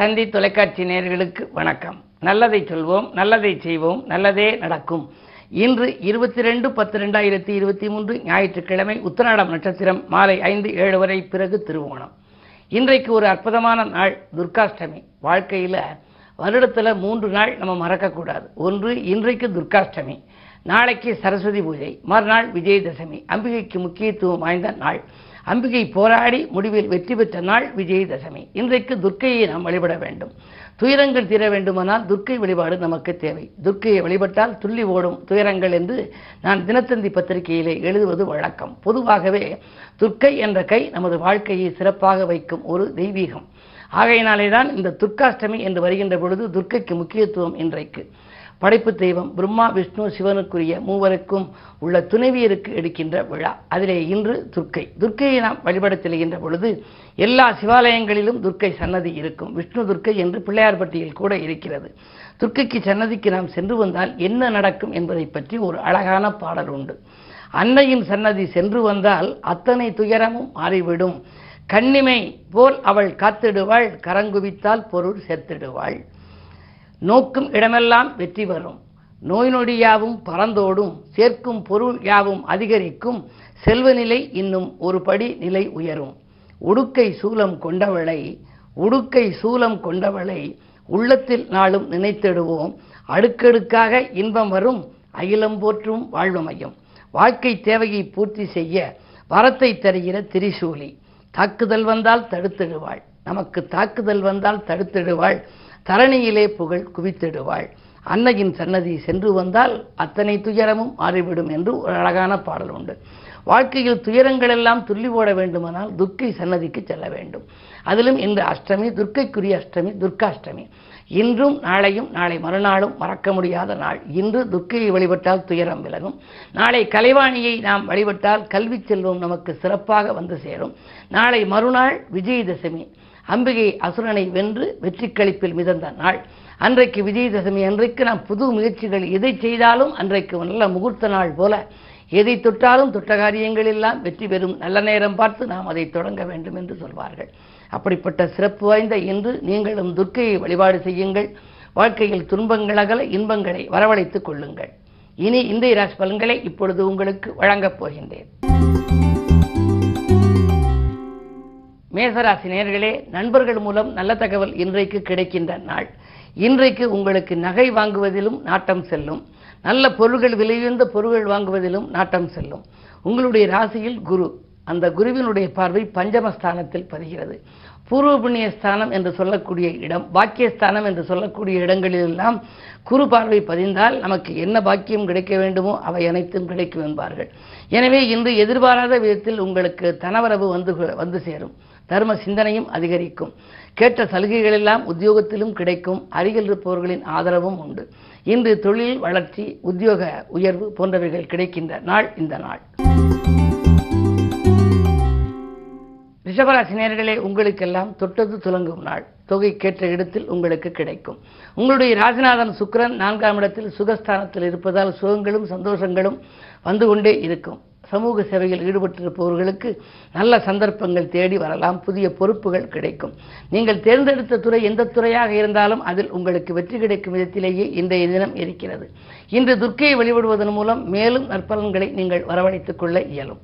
தந்தி தொலைக்காட்சி நேர்களுக்கு வணக்கம். நல்லதை சொல்வோம் நல்லதை செய்வோம் நல்லதே நடக்கும். இன்று இருபத்தி ரெண்டு பத்து ரெண்டாயிரத்தி இருபத்தி மூன்று ஞாயிற்றுக்கிழமை உத்தராடம் நட்சத்திரம் மாலை ஐந்து ஏழு வரை பிறகு திருவோணம். இன்றைக்கு ஒரு அற்புதமான நாள் துர்காஷ்டமி. வாழ்க்கையில் வருடத்தில் மூன்று நாள் நம்ம மறக்கக்கூடாது. ஒன்று இன்றைக்கு துர்காஷ்டமி. நாளைக்கு சரஸ்வதி பூஜை மறுநாள் விஜயதசமி. அம்பிகைக்கு முக்கியத்துவம் வாய்ந்த நாள். அம்பிகை போராடி முடிவில் வெற்றி பெற்ற நாள் விஜயதசமி. இன்றைக்கு துர்க்கையை நாம் வழிபட வேண்டும். துயரங்கள் தீர வேண்டுமானால் துர்க்கை வழிபாடு நமக்கு தேவை. துர்க்கையை வழிபட்டால் துள்ளி ஓடும் துயரங்கள் என்று நான் தினத்தந்தி பத்திரிகையிலே எழுதுவது வழக்கம். பொதுவாகவே துர்க்கை என்ற கை நமது வாழ்க்கையை சிறப்பாக வைக்கும் ஒரு தெய்வீகம். ஆகையினாலே தான் இந்த துர்க்காஷ்டமி என்று வருகின்ற பொழுது துர்க்கைக்கு முக்கியத்துவம் இன்றைக்கு. படைப்பு தெய்வம் பிரம்மா விஷ்ணு சிவனுக்குரிய மூவருக்கும் உள்ள துணைவியருக்கு எடுக்கின்ற விழா. அதிலே இன்று துர்க்கை. துர்க்கையை நாம் வழிபட செல்கின்ற பொழுது எல்லா சிவாலயங்களிலும் துர்க்கை சன்னதி இருக்கும். விஷ்ணு துர்க்கை என்று பிள்ளையார்பட்டியில் கூட இருக்கிறது. துர்க்கைக்கு சன்னதிக்கு நாம் சென்று வந்தால் என்ன நடக்கும் என்பதை பற்றி ஒரு அழகான பாடல் உண்டு. அன்னையின் சன்னதி சென்று வந்தால் அத்தனை துயரமும் மாறிவிடும். கண்ணிமை போல் அவள் காத்திடுவாள் கரங்குவித்தால் பொருள் சேர்த்திடுவாள் நோக்கும் இடமெல்லாம் வெற்றி வரும் நோய் நொடி யாவும் பறந்தோடும் சேர்க்கும் பொருள் யாவும் அதிகரிக்கும் செல்வநிலை இன்னும் ஒரு படி நிலை உயரும். உடுக்கை சூலம் கொண்டவளை உடுக்கை சூலம் கொண்டவளை உள்ளத்தில் நாளும் நினைத்திடுவோம். அடுக்கடுக்காக இன்பம் வரும் அகிலம் போற்றும் வாழ்வமையும் வாழ்க்கை தேவையை பூர்த்தி செய்ய வரத்தை தருகிற திரிசூலி. தாக்குதல் வந்தால் தடுத்திடுவாள். நமக்கு தாக்குதல் வந்தால் தடுத்திடுவாள். தரணியிலே புகழ் குவித்திடுவாள். அன்னையின் சன்னதி சென்று வந்தால் அத்தனை துயரமும் மாறிவிடும் என்று ஒரு அழகான பாடல் உண்டு. வாழ்க்கையில் துயரங்கள் எல்லாம் துள்ளி ஓட வேண்டுமானால் துர்க்கை சன்னதிக்கு செல்ல வேண்டும். அதிலும் இன்று அஷ்டமி துர்க்கைக்குரிய அஷ்டமி துர்க்காஷ்டமி. இன்றும் நாளையும் நாளை மறுநாளும் மறக்க முடியாத நாள். இன்று துர்க்கையை வழிபட்டால் துயரம் விலகும். நாளை கலைவாணியை நாம் வழிபட்டால் கல்வி செல்வம் நமக்கு சிறப்பாக வந்து சேரும். நாளை மறுநாள் விஜயதசமி. அம்பிகை அசுரனை வென்று வெற்றி கழிப்பில் மிதந்த நாள். அன்றைக்கு விஜயதசமி அன்றைக்கு நாம் புது முயற்சிகள் எதை செய்தாலும் அன்றைக்கு நல்ல முகூர்த்த நாள் போல. எதை தொட்டாலும் தொட்ட காரியங்கள் எல்லாம் வெற்றி பெறும் நல்ல நேரம் பார்த்து நாம் அதை தொடங்க வேண்டும் என்று சொல்வார்கள். அப்படிப்பட்ட சிறப்பு வாய்ந்த இன்று நீங்களும் துர்க்கையை வழிபாடு செய்யுங்கள். வாழ்க்கையில் துன்பங்கள் அகல இன்பங்களை வரவழைத்துக் கொள்ளுங்கள். இனி இந்த ராசி பலன்களை இப்பொழுது உங்களுக்கு வழங்கப் போகின்றேன். மேசராசி நேர்களே நண்பர்கள் மூலம் நல்ல தகவல் இன்றைக்கு கிடைக்கின்ற நாள். இன்றைக்கு உங்களுக்கு நகை வாங்குவதிலும் நாட்டம் செல்லும். நல்ல பொருள்கள் விலையுயர்ந்த பொருள்கள் வாங்குவதிலும் நாட்டம் செல்லும். உங்களுடைய ராசியில் குரு. அந்த குருவினுடைய பார்வை பஞ்சமஸ்தானத்தில் பதிகிறது. பூர்வ புண்ணிய ஸ்தானம் என்று சொல்லக்கூடிய இடம் பாக்கியஸ்தானம் என்று சொல்லக்கூடிய இடங்களிலெல்லாம் குரு பார்வை பதிந்தால் நமக்கு என்ன பாக்கியம் கிடைக்க வேண்டுமோ அவை அனைத்தும் கிடைக்கும் என்பார்கள். எனவே இன்று எதிர்பாராத விதத்தில் உங்களுக்கு தனவரவு வந்து வந்து சேரும். தர்ம சிந்தனையும் அதிகரிக்கும். கேட்ட சலுகைகள் எல்லாம் உத்தியோகத்திலும் கிடைக்கும். அருகில் இருப்பவர்களின் ஆதரவும் உண்டு. இன்று தொழில் வளர்ச்சி உத்தியோக உயர்வு போன்றவைகள் கிடைக்கின்ற நாள் இந்த நாள். ரிஷபராசி நேர்களே உங்களுக்கெல்லாம் தொட்டது துலங்கும் நாள். தொகை கேட்ட இடத்தில் உங்களுக்கு கிடைக்கும். உங்களுடைய ராஜநாதன் சுக்கரன் நான்காம் இடத்தில் சுகஸ்தானத்தில் இருப்பதால் சுகங்களும் சந்தோஷங்களும் வந்து கொண்டே இருக்கும். சமூக சேவையில் ஈடுபட்டிருப்பவர்களுக்கு நல்ல சந்தர்ப்பங்கள் தேடி வரலாம் புதிய பொறுப்புகள் கிடைக்கும். நீங்கள் தேர்ந்தெடுத்த துறை எந்த துறையாக இருந்தாலும் அதில் உங்களுக்கு வெற்றி கிடைக்கும் விதத்திலேயே இன்றைய தினம் இருக்கிறது. இன்று துர்க்கையை வழிபடுவதன் மூலம் மேலும் நற்பலன்களை நீங்கள் வரவழைத்துக் கொள்ள இயலும்.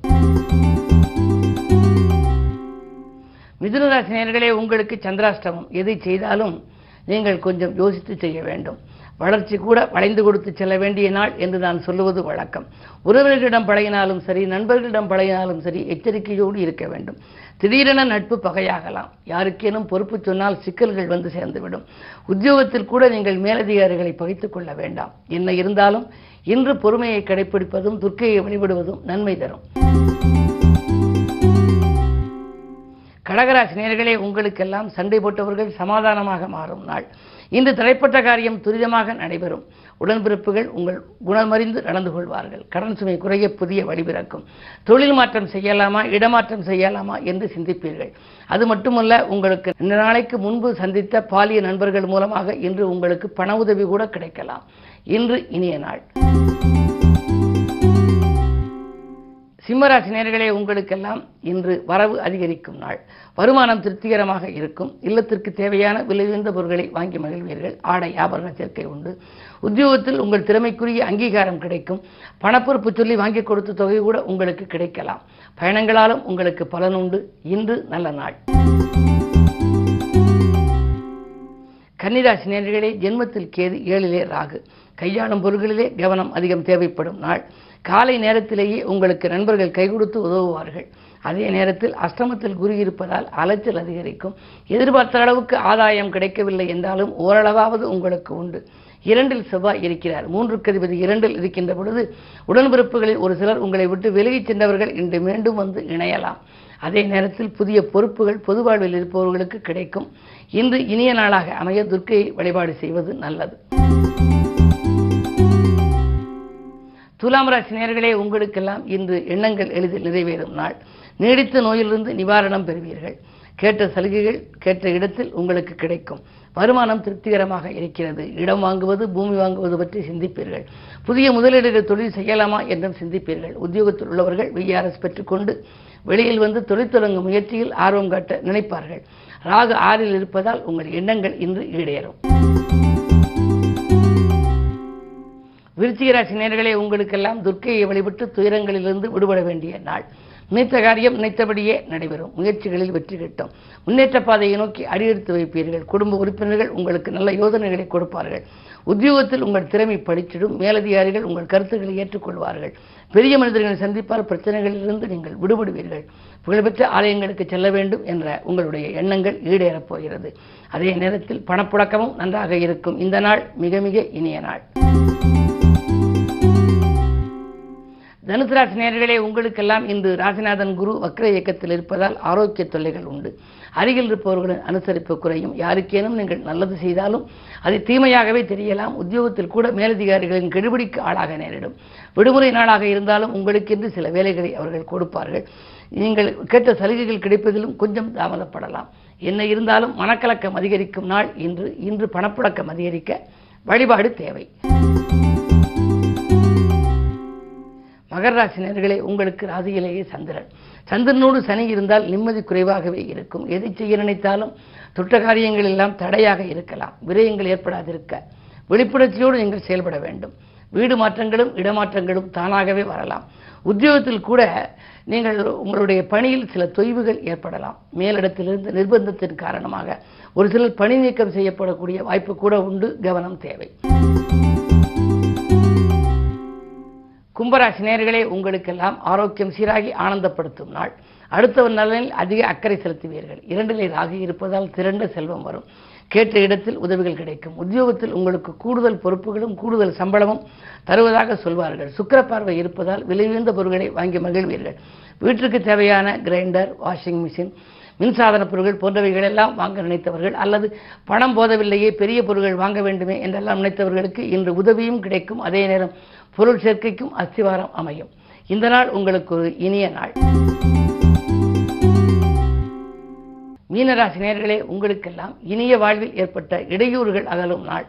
மிதுனராசி நேர்களே உங்களுக்கு சந்திராஷ்டமம். எதை செய்தாலும் நீங்கள் கொஞ்சம் யோசித்து செய்ய வேண்டும். வளர்ச்சி கூட வளைந்து கொடுத்து செல்ல வேண்டிய நாள் என்று நான் சொல்லுவது வழக்கம். உறவினர்களிடம் பழகினாலும் சரி நண்பர்களிடம் பழகினாலும் சரி எச்சரிக்கையோடு இருக்க வேண்டும். திடீரென நட்பு பகையாகலாம். யாருக்கேனும் பொறுப்பு சொன்னால் சிக்கல்கள் வந்து சேர்ந்துவிடும். உத்தியோகத்தில் கூட நீங்கள் மேலதிகாரிகளை பகைத்துக் கொள்ள வேண்டாம். என்ன இருந்தாலும் இன்று பொறுமையை கடைபிடிப்பதும் துர்க்கையை வழிபடுவதும் நன்மை தரும். கடகராசி நேர்களே உங்களுக்கெல்லாம் சண்டை போட்டவர்கள் சமாதானமாக மாறும் நாள். இன்று தடைப்பட்ட காரியம் துரிதமாக நடைபெறும். உடன்பிறப்புகள் உங்கள் குணமறிந்து நடந்து கொள்வார்கள். கடன் சுமை குறைய புதிய வழிபிறக்கும். தொழில் மாற்றம் செய்யலாமா இடமாற்றம் செய்யலாமா என்று சிந்திப்பீர்கள். அது மட்டுமல்ல உங்களுக்கு இந்த நாளைக்கு முன்பு சந்தித்த பாலிய நண்பர்கள் மூலமாக இன்று உங்களுக்கு பண உதவி கூட கிடைக்கலாம். இன்று இனிய நாள். சிம்மராசி நேர்களே உங்களுக்கெல்லாம் இன்று வரவு அதிகரிக்கும் நாள். வருமானம் திருப்திகரமாக இருக்கும். இல்லத்திற்கு தேவையான விலையுயர்ந்த பொருட்களை வாங்கி மகிழ்வீர்கள். ஆடை ஆபரண சேர்க்கை உண்டு. உத்தியோகத்தில் உங்கள் திறமைக்குரிய அங்கீகாரம் கிடைக்கும். பணப்பொறுப்பு சொல்லி வாங்கி கொடுத்த தொகை கூட உங்களுக்கு கிடைக்கலாம். பயணங்களாலும் உங்களுக்கு பலன் உண்டு. இன்று நல்ல நாள். கன்னிராசி நேர்களே ஜென்மத்தில் கேது ஏழிலே ராகு. கையாளும் பொருள்களிலே கவனம் அதிகம் தேவைப்படும் நாள். காலை நேரத்திலேயே உங்களுக்கு நண்பர்கள் கை கொடுத்து உதவுவார்கள். அதே நேரத்தில் அஷ்டமத்தில் குரு இருப்பதால் அலைச்சல் அதிகரிக்கும். எதிர்பார்த்த அளவுக்கு ஆதாயம் கிடைக்கவில்லை என்றாலும் ஓரளவாவது உங்களுக்கு உண்டு. இரண்டில் செவ்வாய் இருக்கிறார். மூன்றுக்கு அதிபதி இரண்டில் இருக்கின்ற பொழுது உடன்பிறப்புகளில் ஒரு சிலர் உங்களை விட்டு விலகிச் சென்றவர்கள் இன்று மீண்டும் வந்து இணையலாம். அதே நேரத்தில் புதிய பொறுப்புகள் பொது வாழ்வில் இருப்பவர்களுக்கு கிடைக்கும். இன்று இனிய நாளாக அமைய துர்க்கையை வழிபாடு செய்வது நல்லது. துலாம் ராசி நேர்களே உங்களுக்கெல்லாம் இன்று எண்ணங்கள் எளிதில் நிறைவேறும் நாள். நீடித்த நோயிலிருந்து நிவாரணம் பெறுவீர்கள். கேட்ட சலுகைகள் கேட்ட இடத்தில் உங்களுக்கு கிடைக்கும். வருமானம் திருப்திகரமாக இருக்கிறது. இடம் வாங்குவது பூமி வாங்குவது பற்றி சிந்திப்பீர்கள். புதிய முதலீடுகள் தொழில் செய்யலாமா என்றும் சிந்திப்பீர்கள். உத்தியோகத்தில் உள்ளவர்கள் விஆர்எஸ் பெற்றுக்கொண்டு வெளியில் வந்து தொழில் தொடங்கும் முயற்சியில் ஆர்வம் காட்ட நினைப்பார்கள். ராகு ஆறில் இருப்பதால் உங்கள் எண்ணங்கள் இன்று ஈடேறும். விருச்சிகராசி நேர்களே உங்களுக்கெல்லாம் துர்க்கையை வழிபட்டு துயரங்களிலிருந்து விடுபட வேண்டிய நாள். நினைத்த காரியம் நினைத்தபடியே நடைபெறும். முயற்சிகளில் வெற்றி கிட்டும். முன்னேற்ற பாதையை நோக்கி அடியெடுத்து வைப்பீர்கள். குடும்ப உறுப்பினர்கள் உங்களுக்கு நல்ல யோசனைகளை கொடுப்பார்கள். உத்தியோகத்தில் உங்கள் திறமை படிச்சிடும். மேலதிகாரிகள் உங்கள் கருத்துக்களை ஏற்றுக்கொள்வார்கள். பெரிய மனிதர்களை சந்திப்பால் பிரச்சனைகளிலிருந்து நீங்கள் விடுபடுவீர்கள். புகழ்பெற்ற ஆலயங்களுக்கு செல்ல வேண்டும் என்ற உங்களுடைய எண்ணங்கள் ஈடேறப் போகிறது. அதே நேரத்தில் பணப்புழக்கமும் நன்றாக இருக்கும். இந்த நாள் மிக மிக இனிய நாள். தனுசு ராசி நேர்களே உங்களுக்கெல்லாம் இன்று ராசிநாதன் குரு வக்ர இயக்கத்தில் இருப்பதால் ஆரோக்கிய தொல்லைகள் உண்டு. அருகில் இருப்பவர்களின் அனுசரிப்பு குறையும். யாருக்கேனும் நீங்கள் நல்லது செய்தாலும் அது தீமையாகவே தெரியலாம். உத்தியோகத்தில் கூட மேலதிகாரிகளின் கெடுபிடிக்கு ஆளாக நேரிடும். விடுமுறை நாளாக இருந்தாலும் உங்களுக்கென்று சில வேலைகளை அவர்கள் கொடுப்பார்கள். நீங்கள் கேட்ட சலுகைகள் கிடைப்பதிலும் கொஞ்சம் தாமதப்படலாம். என்ன இருந்தாலும் மனக்கலக்கம் அதிகரிக்கும் நாள் இன்று. இன்று பணப்புழக்கம் அதிகரிக்க வழிபாடு தேவை. மகர ராசி நேர்களே உங்களுக்கு ராசியிலேயே சந்திரன். சந்திரனோடு சனி இருந்தால் நிம்மதி குறைவாகவே இருக்கும். எதை செய்ய நினைத்தாலும் தொட்ட காரியங்கள் எல்லாம் தடையாக இருக்கலாம். விரயங்கள் ஏற்படாதிருக்க. விழிப்புணர்ச்சியோடு நீங்கள் செயல்பட வேண்டும். வீடு மாற்றங்களும் இடமாற்றங்களும் தானாகவே வரலாம். உத்தியோகத்தில் கூட நீங்கள் உங்களுடைய பணியில் சில தொய்வுகள் ஏற்படலாம். மேலிடத்திலிருந்து நிர்பந்தத்தின் காரணமாக ஒரு சிலர் பணி நீக்கம் செய்யப்படக்கூடிய வாய்ப்பு கூட உண்டு. கவனம் தேவை. கும்பராசி நேர்களே உங்களுக்கெல்லாம் ஆரோக்கியம் சீராகி ஆனந்தப்படுத்தும் நாள். அடுத்தவர் நலனில் அதிக அக்கறை செலுத்துவீர்கள். இரண்டிலே ராகு இருப்பதால் திரண்ட செல்வம் வரும். கேட்ட இடத்தில் உதவிகள் கிடைக்கும். உத்தியோகத்தில் உங்களுக்கு கூடுதல் பொறுப்புகளும் கூடுதல் சம்பளமும் தருவதாக சொல்வார்கள். சுக்கிர பார்வை இருப்பதால் விலையுயர்ந்த பொருட்களை வாங்கி மகிழ்வீர்கள். வீட்டிற்கு தேவையான கிரைண்டர் வாஷிங் மிஷின் மின்சாதன பொருட்கள் போன்றவைகள் எல்லாம் வாங்க நினைத்தவர்கள் அல்லது பணம் போதவில்லையே பெரிய பொருட்கள் வாங்க வேண்டுமே என்றெல்லாம் நினைத்தவர்களுக்கு இன்று உதவியும் கிடைக்கும். அதே நேரம் பொருள் சேர்க்கைக்கும் அஸ்திவாரம் அமையும். இந்த நாள் உங்களுக்கு ஒரு இனிய நாள். மீனராசி நேர்களே உங்களுக்கெல்லாம் இனிய வாழ்வில் ஏற்பட்ட இடையூறுகள் அகலும் நாள்.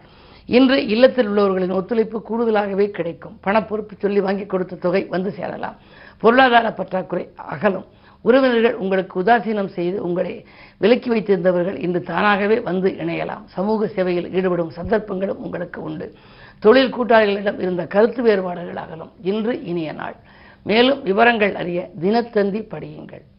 இன்று இல்லத்தில் உள்ளவர்களின் ஒத்துழைப்பு கூடுதலாகவே கிடைக்கும். பணப்பொறுப்பு சொல்லி வாங்கி கொடுத்த தொகை வந்து சேரலாம். பொருளாதார பற்றாக்குறை அகலும். உறவினர்கள் உங்களுக்கு உதாசீனம் செய்து உங்களை விலக்கி வைத்திருந்தவர்கள் இன்று தானாகவே வந்து இணையலாம். சமூக சேவையில் ஈடுபடும் சந்தர்ப்பங்களும் உங்களுக்கு உண்டு. தொழில் கூட்டாளிகளிடம் இருந்த கருத்து வேறுபாடுகள் அகலும். இன்று இனிய நாள். மேலும் விவரங்கள் அறிய தினத்தந்தி படியுங்கள்.